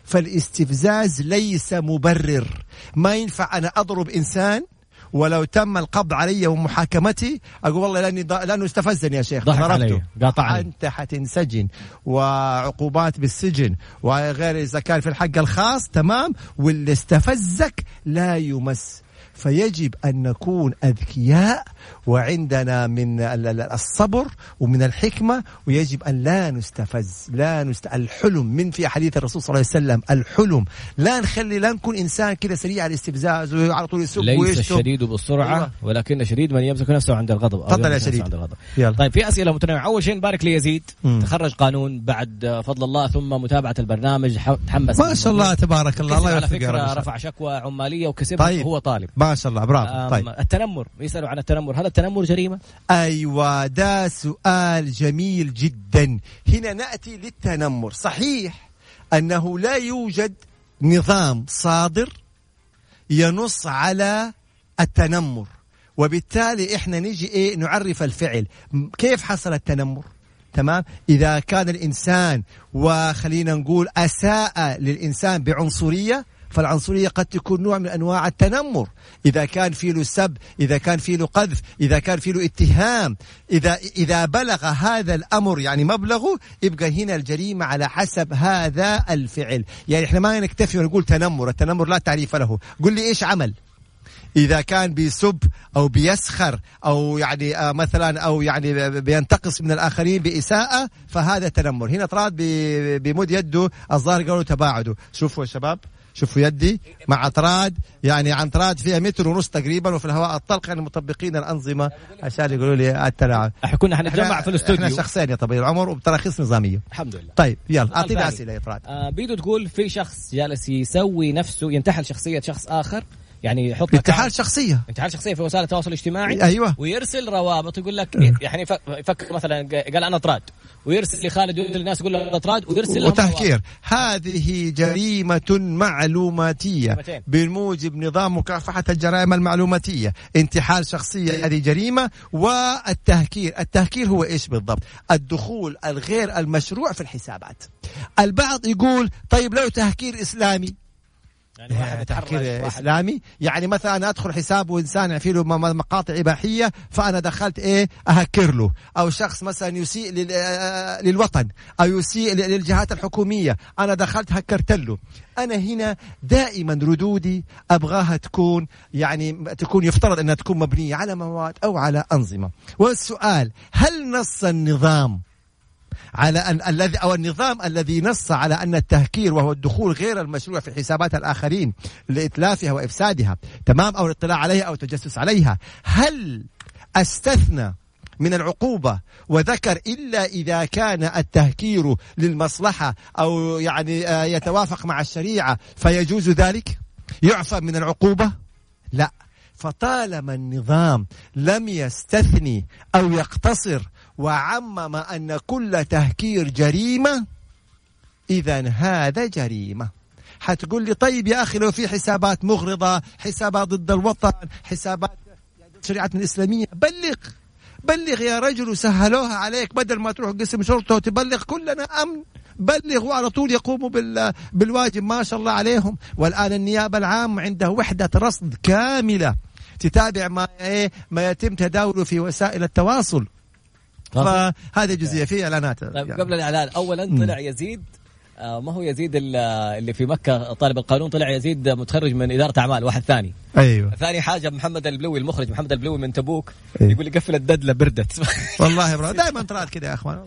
فالاستفزاز ليس مبرر. ما ينفع أنا أضرب إنسان ولو تم القبض علي ومحاكمتي أقول والله لأني ض... لأنه استفزني يا شيخ ضحك. علي، قاطعني. انت حتنسجن وعقوبات بالسجن وغير اذا كان في الحق الخاص تمام واللي استفزك لا يمس فيجب أن نكون أذكياء وعندنا من ال- ال- الصبر ومن الحكمة ويجب أن لا نستفز لا نست... الحلم من في حديث الرسول صلى الله عليه وسلم الحلم لا نخلي لا نكون إنسان كذا سريع الاستفزاز وعلى طول يسب ليس ويشتم الشديد بالسرعه أيوة. ولكن الشديد من يمسك نفسه عند الغضب تفضل يا شديد. عند الغضب يلا طيب في أسئلة متنوعة أول شيء نبارك ليزيد مم. تخرج قانون بعد فضل الله ثم متابعة البرنامج تحمس ما شاء الله تبارك الله الله على الله. رفع شكوى عمالية وكسبها طيب. وهو طالب ما شاء الله برافو. طيب. التنمر يسألوا عن التنمر هل التنمر جريمة؟ أيوه ده سؤال جميل جدا. هنا نأتي للتنمر. صحيح أنه لا يوجد نظام صادر ينص على التنمر وبالتالي إحنا نجي إيه نعرف الفعل. كيف حصل التنمر؟ تمام؟ إذا كان الإنسان وخلينا نقول أساء للإنسان بعنصرية فالعنصرية قد تكون نوع من أنواع التنمر. إذا كان في له سب إذا كان في له قذف إذا كان في له اتهام إذا إذا بلغ هذا الأمر يعني مبلغه يبقى هنا الجريمة على حسب هذا الفعل. يعني إحنا ما نكتفي ونقول تنمر التنمر لا تعريف له. قل لي إيش عمل؟ إذا كان بيسب أو بيسخر أو يعني آه مثلا أو يعني بينتقص من الآخرين بإساءة فهذا تنمر. هنا طراد بيمد يده الظاهر قالوا تباعدوا شوفوا يا شباب. شوفوا يدي مع طراد يعني عن طراد فيها متر ونص تقريبا وفي الهواء الطلق يعني مطبقين الأنظمة. عشان يقولوا لي التلاعب كنا حنتجمع في الاستوديو. إحنا شخصين يا طويل العمر وبتراخيص نظامية. الحمد لله. طيب يلا اعطينا. أسئلة يا طراد آه بيدو تقول في شخص جالس يسوي نفسه ينتحل شخصية شخص آخر. يعني يحط انتحال شخصية. انتحال شخصية في وسائل التواصل الاجتماعي أيوه. ويرسل روابط يقول لك يعني يفك- يفكر مثلا قال أنا طراد ويرسل لخالد ويرسل للناس يقول له أنا طراد ويرسل. وتهكير. هذه جريمة معلوماتية جريمتين. بموجب نظام مكافحة الجرائم المعلوماتية. انتحال شخصية هذه جريمة والتهكير. التهكير هو إيش بالضبط؟ الدخول الغير المشروع في الحسابات. البعض يقول طيب لو تهكير إسلامي يعني واحد تهكير واحد- إسلامي. يعني مثلا أنا أدخل حساب انسان في له مقاطع إباحية فأنا دخلت إيه أهكر له. أو شخص مثلا يسيء لل- آه، للوطن أو يسيء للجهات الحكومية أنا دخلت هكرت له. أنا هنا دائما ردودي أبغاها تكون يعني تكون يفترض أنها تكون مبنية على مواد أو على أنظمة. والسؤال هل نص النظام على أن الذي أو النظام الذي نص على أن التهكير وهو الدخول غير المشروع في حسابات الآخرين لإتلافها وإفسادها تمام؟ أو الاطلاع عليها أو التجسس عليها. هل أستثنى من العقوبة وذكر إلا إذا كان التهكير للمصلحة أو يعني آه، يتوافق مع الشريعة فيجوز ذلك؟ يعفى من العقوبة؟ لا. فطالما النظام لم يستثني أو يقتصر وعمم أن كل تهكير جريمة اذا هذا جريمة. حتقول لي طيب يا أخي لو في حسابات مغرضة حسابات ضد الوطن حسابات شريعتنا الاسلاميه بلغ بلغ يا رجل وسهلوها عليك بدل ما تروح قسم شرطة وتبلغ كلنا أمن. بلغوا على طول يقوموا بال بالواجب ما شاء الله عليهم. والآن النيابة العامة عندها وحدة رصد كاملة تتابع ما إيه ما يتم تداوله في وسائل التواصل. فهذه جزئية في اعلانات طيب قبل الإعلان اولا طلع يزيد آه، ما هو يزيد اللي في مكة طالب القانون طلع يزيد متخرج من إدارة أعمال واحد ثاني. أيوة. ثاني حاجة محمد البلوي المخرج محمد البلوي من تبوك أيوة. يقول لي قفل الددلة بردت والله دائما تراد كذا يا أخوان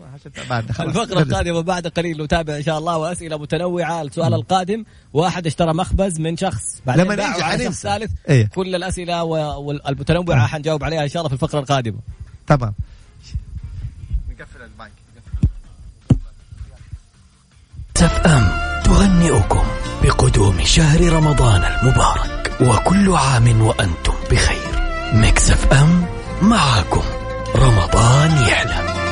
بعد الفقرة القادمة بعد قليل نتابع إن شاء الله وأسئلة متنوعة السؤال القادم واحد اشترى مخبز من شخص بعدين لما نيجي على شخص ثالث أيوة. كل الأسئلة والمتنوعة حنجاوب عليها إن شاء الله في الفقرة القادمة. تمام. FM تهنئكم بقدوم شهر رمضان المبارك. وكل عام وأنتم بخير. Mix FM معاكم. رمضان يحلى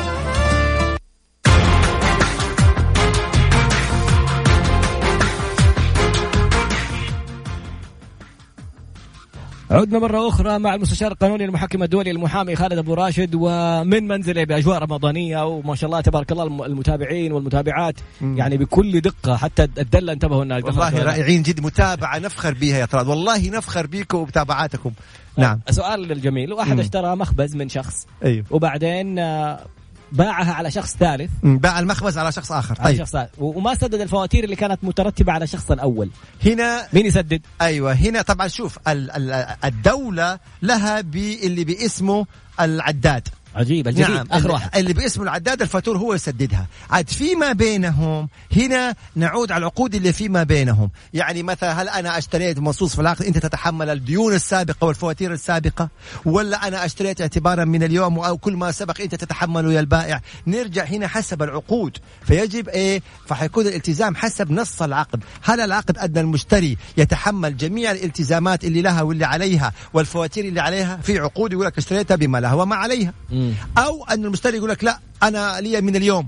عدنا مرة أخرى مع المستشار القانوني المحكم الدولي المحامي خالد أبو راشد ومن منزله بأجواء رمضانية وما شاء الله تبارك الله المتابعين والمتابعات مم. يعني بكل دقة حتى الدلة انتبهوا الناس والله رائعين جد متابعة نفخر بها يا طراد والله نفخر بكم ومتابعاتكم. نعم. سؤال الجميل واحد اشترى مخبز من شخص. أيوه. وبعدين آه، باعها على شخص ثالث. باع المخبز على شخص آخر. طيب. على شخص ثالث وما سدد الفواتير اللي كانت مترتبة على الشخص الأول. هنا مين يسدد؟ أيوه هنا طبعا شوف الدولة لها باللي باسمه العداد. عجيب الجديد نعم آخر واحد. اللي باسم العداد الفاتور هو يسددها. عاد فيما بينهم هنا نعود على العقود اللي فيما بينهم. يعني مثلا هل أنا اشتريت مصوص في العقد؟ أنت تتحمل الديون السابقة والفواتير السابقة؟ ولا أنا اشتريت اعتبارا من اليوم أو كل ما سبق أنت تتحمله يا البائع؟ نرجع هنا حسب العقود. فيجب إيه؟ فحيكون الالتزام حسب نص العقد. هل العقد ادى المشتري يتحمل جميع الالتزامات اللي لها واللي عليها والفواتير اللي عليها؟ في عقود يقول لك اشتريتها بما لها وما عليها. م. أو أن المشتري يقول لك لا أنا لي من اليوم.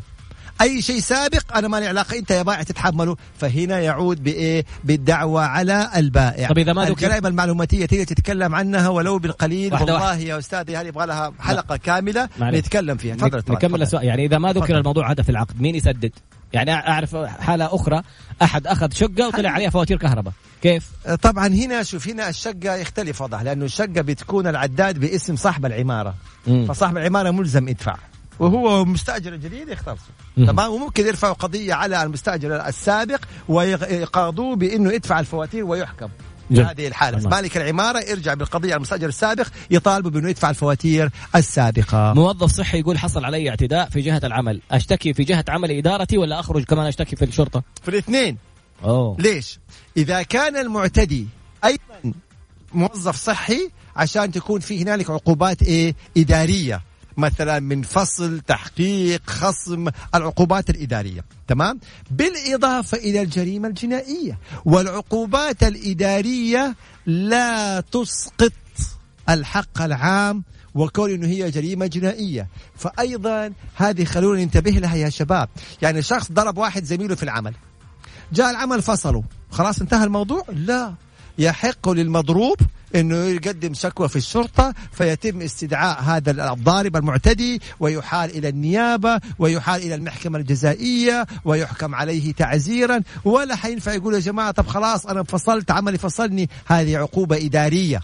أي شيء سابق أنا ما لي علاقة أنت يا بائع تتحمله. فهنا يعود بإيه؟ بالدعوة على البائع. طب إذا ما الجرائم المعلوماتية تيجي تتكلم عنها ولو بالقليل. والله واحدة. يا أستاذي هذه يبغى لها حلقة كاملة نتكلم فيها. تفضل نكمل السؤال. يعني إذا ما ذكر الموضوع هذا في العقد مين يسدد؟ يعني أعرف حالة أخرى أحد أخذ شقة وطلع عليها فواتير كهرباء. كيف؟ طبعا هنا شوف هنا الشقة يختلف وضعها لأنه الشقة بتكون العداد باسم صاحب العمارة. مم. فصاحب العمارة ملزم يدفع. وهو مستأجر جديد يختلصه تمام؟ وممكن يرفعوا قضية على المستأجر السابق ويقاضوه بإنه يدفع الفواتير ويحكم. هذه الحالة. مالك العمارة يرجع بالقضية على المستأجر السابق يطالبه بأنه يدفع الفواتير السابقة. موظف صحي يقول حصل علي اعتداء في جهة العمل. أشتكي في جهة عمل إدارتي ولا أخرج كمان أشتكي في الشرطة؟ في الاثنين. أوه. ليش؟ إذا كان المعتدي أيضا موظف صحي عشان تكون في هنالك عقوبات إيه؟ إدارية. مثلا من فصل تحقيق خصم العقوبات الإدارية. تمام؟ بالإضافة إلى الجريمة الجنائية. والعقوبات الإدارية لا تسقط الحق العام وكون إنه هي جريمة جنائية. فايضا هذه خلونا ننتبه لها يا شباب. يعني شخص ضرب واحد زميله في العمل. جاء العمل فصله خلاص انتهى الموضوع؟ لا. يحق للمضروب إنه يقدم شكوى في الشرطة فيتم استدعاء هذا الضارب المعتدي ويحال إلى النيابة ويحال إلى المحكمة الجزائية ويحكم عليه تعزيرا. ولا حينفع يقول يا جماعة طب خلاص أنا فصلت عملي فصلني. هذه عقوبة إدارية.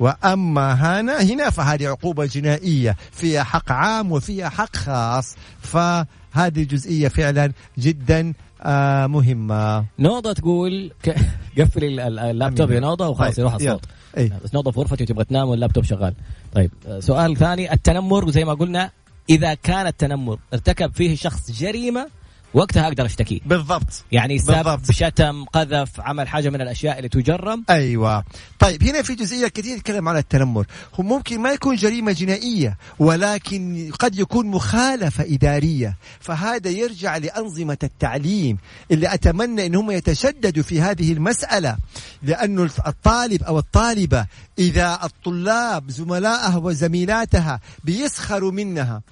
وأما هنا هنا فهذه عقوبة جنائية. فيها حق عام وفيها حق خاص. فهذه جزئية فعلا جدا آه مهمة. نوضة تقول ك... قفل اللابتوب يا نوضة وخلاص طيب، يروح الصوت. أي. بس نوضة في غرفتي وتبغى تنام واللابتوب شغال. طيب آه، سؤال ثاني. التنمر زي ما قلنا إذا كان التنمر ارتكب فيه شخص جريمة وقتها أقدر أشتكي. بالضبط. يعني سب شتم قذف عمل حاجة من الأشياء اللي تجرم. أيوه. طيب هنا في جزئية كثير نتكلم عن التنمر. هو ممكن ما يكون جريمة جنائية ولكن قد يكون مخالفة إدارية. فهذا يرجع لأنظمة التعليم اللي أتمنى إن هم يتشددوا في هذه المسألة. لأنه الطالب أو الطالبة إذا الطلاب زملائها وزميلاتها بيسخروا منها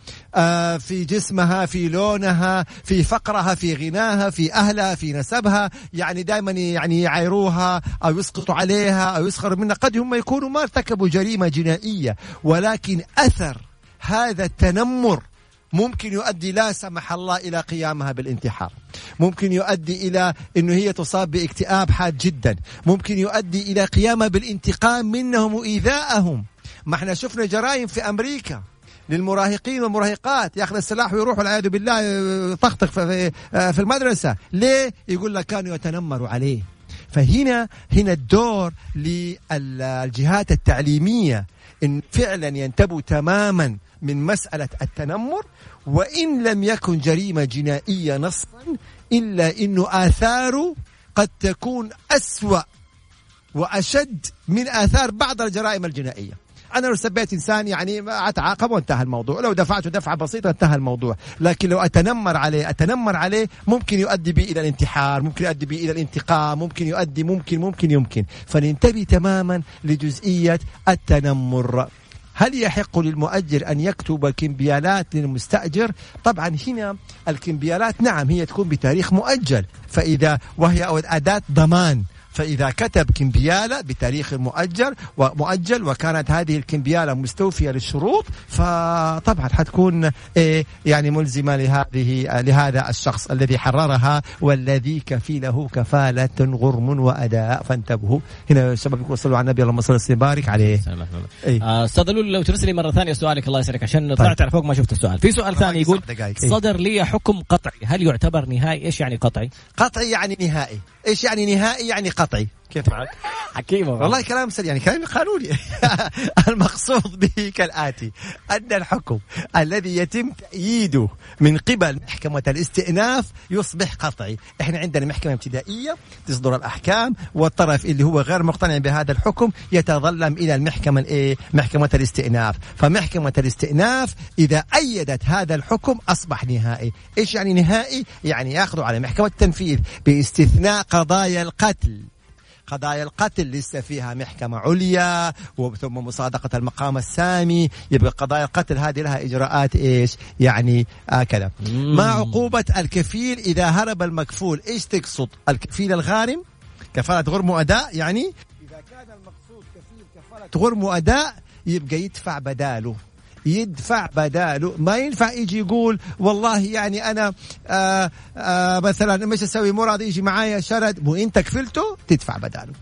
في جسمها في لونها في فقر فقرها في غناها في أهلها في نسبها. يعني دائما يعني يعايروها أو يسقطوا عليها أو يسخروا منها. قد هم يكونوا ما ارتكبوا جريمة جنائية ولكن أثر هذا التنمر ممكن يؤدي لا سمح الله إلى قيامها بالانتحار. ممكن يؤدي إلى أنه هي تصاب باكتئاب حاد جدا. ممكن يؤدي إلى قيامها بالانتقام منهم وإيذائهم ما إحنا شفنا جرائم في أمريكا. للمراهقين والمراهقات. ياخذ السلاح ويروح والعياذ بالله يطخطخ في, في المدرسة. ليه؟ يقول لك كانوا يتنمروا عليه. فهنا هنا الدور للجهات التعليمية. إن فعلا ينتبهوا تماما من مسألة التنمر وإن لم يكن جريمة جنائية نصا إلا أنه آثاره قد تكون أسوأ وأشد من آثار بعض الجرائم الجنائية. أنا لو سبيت إنسان يعني أتعاقب وانتهى الموضوع. لو دفعته دفعة بسيطة انتهى الموضوع. لكن لو أتنمر عليه أتنمر عليه ممكن يؤدي بي إلى الانتحار ممكن يؤدي بي إلى الانتقام ممكن يؤدي ممكن ممكن يمكن. فننتبه تماما لجزئية التنمر. هل يحق للمؤجر أن يكتب كمبيالات للمستأجر؟ طبعا هنا الكمبيالات نعم هي تكون بتاريخ مؤجل. فإذا وهي أداة ضمان فإذا كتب كمبيالة بتاريخ مؤجل ومؤجل وكانت هذه الكمبيالة مستوفية للشروط فطبعا حتكون إيه يعني ملزمة لهذه لهذا الشخص الذي حررها والذي كفيله كفالة غرم وأداء. فانتبهوا. هنا الشباب يقول صلوا على النبي اللهم صل وسلم وبارك عليه. آه، أستاذ لول لو ترسلي مرة ثانية سؤالك الله يسعدك. عشان طيب. طلعت على فوق ما شفت السؤال. في سؤال ثاني يقول صدر لي حكم قطعي. هل يعتبر نهائي؟ إيش يعني قطعي؟ قطعي يعني نهائي. إيش يعني نهائي؟ يعني قطعي. كيف معك؟ حكيم والله كلام سليم يعني كلام قانوني المقصود به كالآتي أن الحكم الذي يتم تأييده من قبل محكمة الاستئناف يصبح قطعي إحنا عندنا محكمة ابتدائية تصدر الأحكام والطرف اللي هو غير مقتنع بهذا الحكم يتظلم إلى المحكمة الإيه؟ محكمة الاستئناف فمحكمة الاستئناف إذا أيدت هذا الحكم أصبح نهائي إيش يعني نهائي؟ يعني يأخذ على محكمة التنفيذ باستثناء قضايا القتل قضايا القتل لسه فيها محكمة عليا ثم مصادقة المقام السامي. يبقى قضايا القتل هذه لها إجراءات إيش؟ يعني آه كذا. ما عقوبة الكفيل إذا هرب المكفول؟ إيش تقصد؟ الكفيل الغارم؟ كفالة غرم وأداء يعني؟ إذا كان المقصود كفيل كفالة غرم وأداء يبقى يدفع بداله. يدفع بداله. ما ينفع يجي يقول والله يعني أنا آآ آآ مثلا مش أسوي مو راضي يجي معايا شرد مو أنت كفلته تدفع بداله.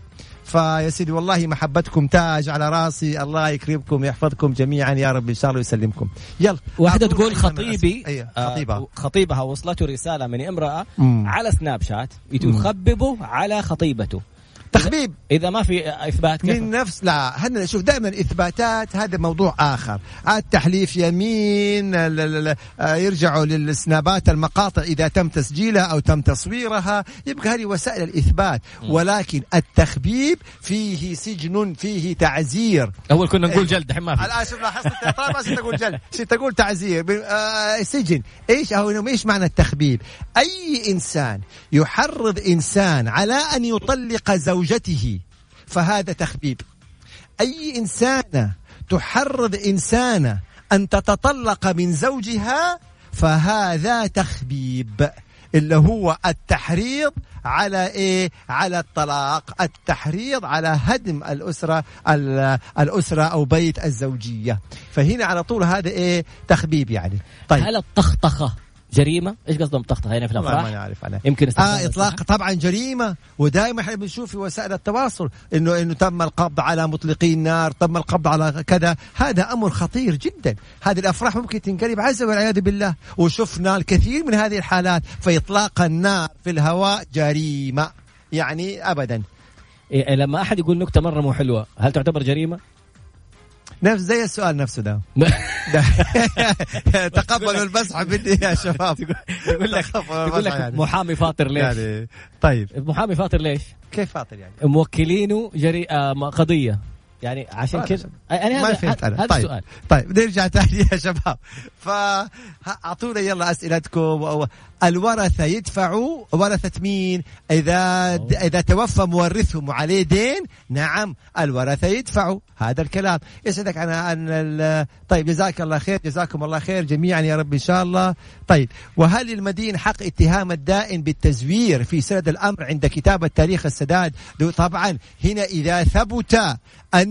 فيا سيدي والله محبتكم تاج على راسي. الله يكرمكم يحفظكم جميعا. يا رب إن شاء الله يسلمكم. يلا واحدة تقول خطيبي أيه. خطيبة. آه خطيبها وصلته رسالة من امرأة مم. على سناب شات. يخببه على خطيبته. تخبيب. إذا ما في إثبات كيف؟ من نفس لا هنا شوف دائما إثباتات هذا موضوع آخر. التحليف يمين آه، يرجعوا للسنابات المقاطع إذا تم تسجيلها أو تم تصويرها. يبقى هذه وسائل الإثبات. ولكن التخبيب فيه سجن فيه تعزير. أول كنا نقول جلد الحين ما في. الآن شوف لاحظت طيب ما تقول جلد. تقول تعزير. آه سجن. إيش؟ هو إيش معنى التخبيب؟ أي إنسان يحرض إنسان على أن يطلق زوجته زوجته. فهذا تخبيب. أي إنسانة تحرض إنسانة أن تتطلق من زوجها فهذا تخبيب. اللي هو التحريض على إيه؟ على الطلاق. التحريض على هدم الأسرة الأسرة أو بيت الزوجية. فهنا على طول هذا إيه؟ تخبيب يعني. طيب. هل الطخطخة جريمة؟ إيش قصدهم طخطخه هنا في الافراح ما نعرف عنها يمكن آه إطلاق. طبعا جريمة. ودائما إحنا بنشوف في وسائل التواصل انه إنه تم القبض على مطلقي النار تم القبض على كذا. هذا أمر خطير جدا. هذه الأفراح ممكن تنقلب عزه والعياذ بالله. وشفنا الكثير من هذه الحالات فإطلاق النار في الهواء جريمة. يعني ابدا. إيه لما أحد يقول نكتة مرة مو حلوة هل تعتبر جريمة؟ نفس زي السؤال نفسه ده, تقبلوا المسح مني يا شباب يقول لك يقول لك يعني. محامي فاطر ليش؟ يعني طيب محامي فاطر ليش؟ كيف فاطر يعني؟ موكلينه جري آه قضية يعني عشان كذا يعني ما فهمت أنا هذا طيب. السؤال. طيب نرجع تاني يا شباب. فأعطونا يلا أسئلتكم. الورثة يدفعوا ورثة مين؟ إذا إذا توفى مورثهم وعليه دين. نعم الورثة يدفعوا هذا الكلام. يسعدك عن عن طيب جزاك الله خير جزاكم الله خير جميعا يا رب إن شاء الله. طيب وهل للمدين حق اتهام الدائن بالتزوير في سند الأمر عند كتابه تاريخ السداد؟ طبعا هنا إذا ثبت أن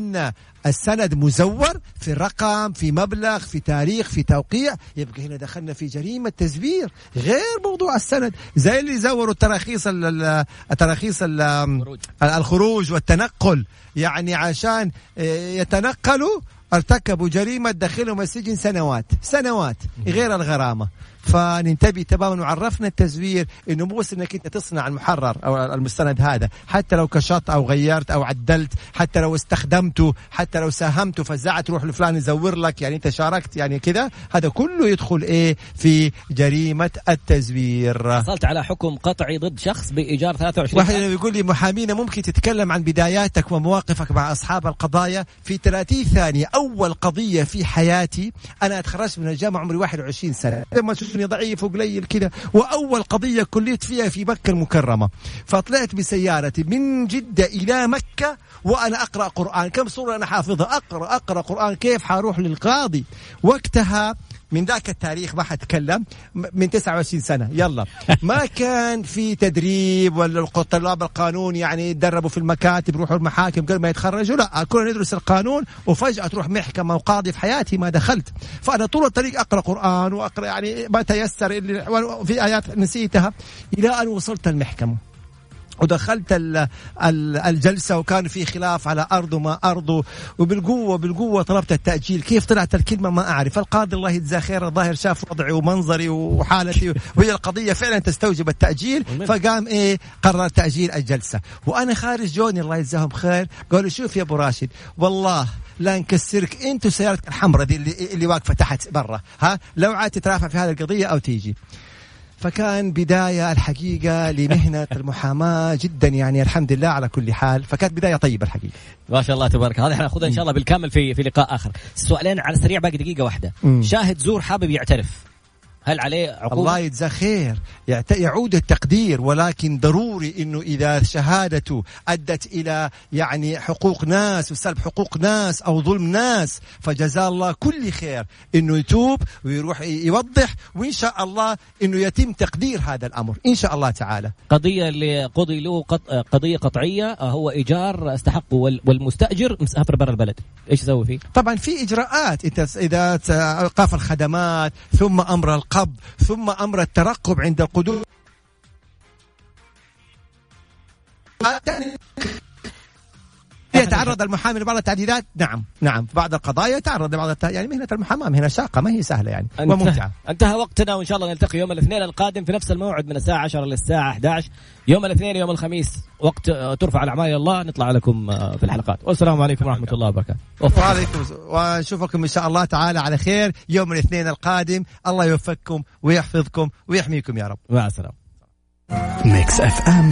السند مزور في رقم في مبلغ في تاريخ في توقيع. يبقى هنا دخلنا في جريمة تزوير غير موضوع السند. زي اللي زوروا التراخيص التراخيص الخروج. والتنقل. يعني عشان يتنقلوا ارتكبوا جريمة دخلهم السجن سنوات سنوات غير الغرامة. فننتبه تماما وعرفنا التزوير إنه مو بس إنك أنت تصنع المحرر أو المستند هذا حتى لو كشطت أو غيرت أو عدلت حتى لو استخدمته حتى لو ساهمته فزعت تروح لفلان يزور لك يعني أنت شاركت يعني كذا هذا كله يدخل إيه؟ في جريمة التزوير. حصلت على حكم قطعي ضد شخص بإيجار 23 واحد يقول لي محامينا ممكن تتكلم عن بداياتك ومواقفك مع أصحاب القضايا. في 30 ثانية أول قضية في حياتي أنا أتخرجت من الجامعة عمري 21 سنة. لما تشوفني ضعيف وقليل كذا. وأول قضية كليت فيها في مكة المكرمة. فطلعت بسيارتي من جدة إلى مكة وأنا أقرأ قرآن. كم سورة أنا حافظها؟ أقرأ أقرأ قرآن كيف حروح للقاضي. وقتها من ذاك التاريخ ما حتكلم. من 29 سنة. يلا. ما كان في تدريب ولا طلاب القانون يعني يتدربوا في المكاتب يروحوا المحاكم قبل ما يتخرجوا؟ لا. كنا ندرس القانون وفجأة تروح محكمة وقاضي في حياتي ما دخلت. فأنا طول الطريق أقرأ قرآن وأقرأ يعني ما تيسر في آيات نسيتها إلى أن وصلت المحكمة. ودخلت الجلسة وكان في خلاف على أرض وما ارضه وبالقوه بالقوة طلبت التأجيل. كيف طلعت الكلمة ما أعرف. القاضي الله يجزاه خير الظاهر شاف وضعي ومنظري وحالتي وهي القضية فعلا تستوجب التأجيل فقام إيه قرر تأجيل الجلسة. وأنا خارج جوني الله يجزاهم خير قالوا شوف يا أبو راشد والله لا نكسرك انت وسيارتك الحمراء دي اللي, اللي واقفة تحت برا ها؟ لو عاد تترافع في هذه القضية أو تيجي. فكان بداية الحقيقة لمهنة المحاماة جدا يعني الحمد لله على كل حال. فكانت بداية طيبة الحقيقة. ما شاء الله تبارك هذا ناخذها إن شاء الله بالكامل في في لقاء آخر. سؤالين على السريع باقي دقيقة واحدة. شاهد زور حابب يعترف. هل عليه عقوبة؟ الله يجزاه خير يعود التقدير ولكن ضروري إنه إذا شهادته أدت إلى يعني حقوق ناس وسلب حقوق ناس أو ظلم ناس فجزاه الله كل خير إنه يتوب ويروح يوضح وإن شاء الله إنه يتم تقدير هذا الأمر إن شاء الله تعالى. قضية اللي قضي له قط... قضية قطعية هو إيجار استحقه والمستأجر مسافر برا البلد، إيش يسوي فيه؟ طبعا في إجراءات انت إذا ايقاف الخدمات ثم أمر القبض القبض ثم أمر الترقب عند القدوم. يتعرض المحامي لبعض التعديلات؟ نعم نعم. بعض القضايا يتعرض لبعض الت... يعني مهنة المحاماة مهنة شاقة ما هي سهلة يعني انتهى. وممتعة. انتهى وقتنا وإن شاء الله نلتقي يوم الاثنين القادم في نفس الموعد من الساعة 10 للساعه 11 يوم الاثنين يوم الخميس وقت ترفع الأعمال إلى الله. نطلع لكم في الحلقات. والسلام عليكم ورحمة الله وبركاته. وعليكم ونشوفكم إن شاء الله تعالى على خير يوم الاثنين القادم. الله يوفقكم ويحفظكم ويحميكم يا رب. مع السلامة. Mix FM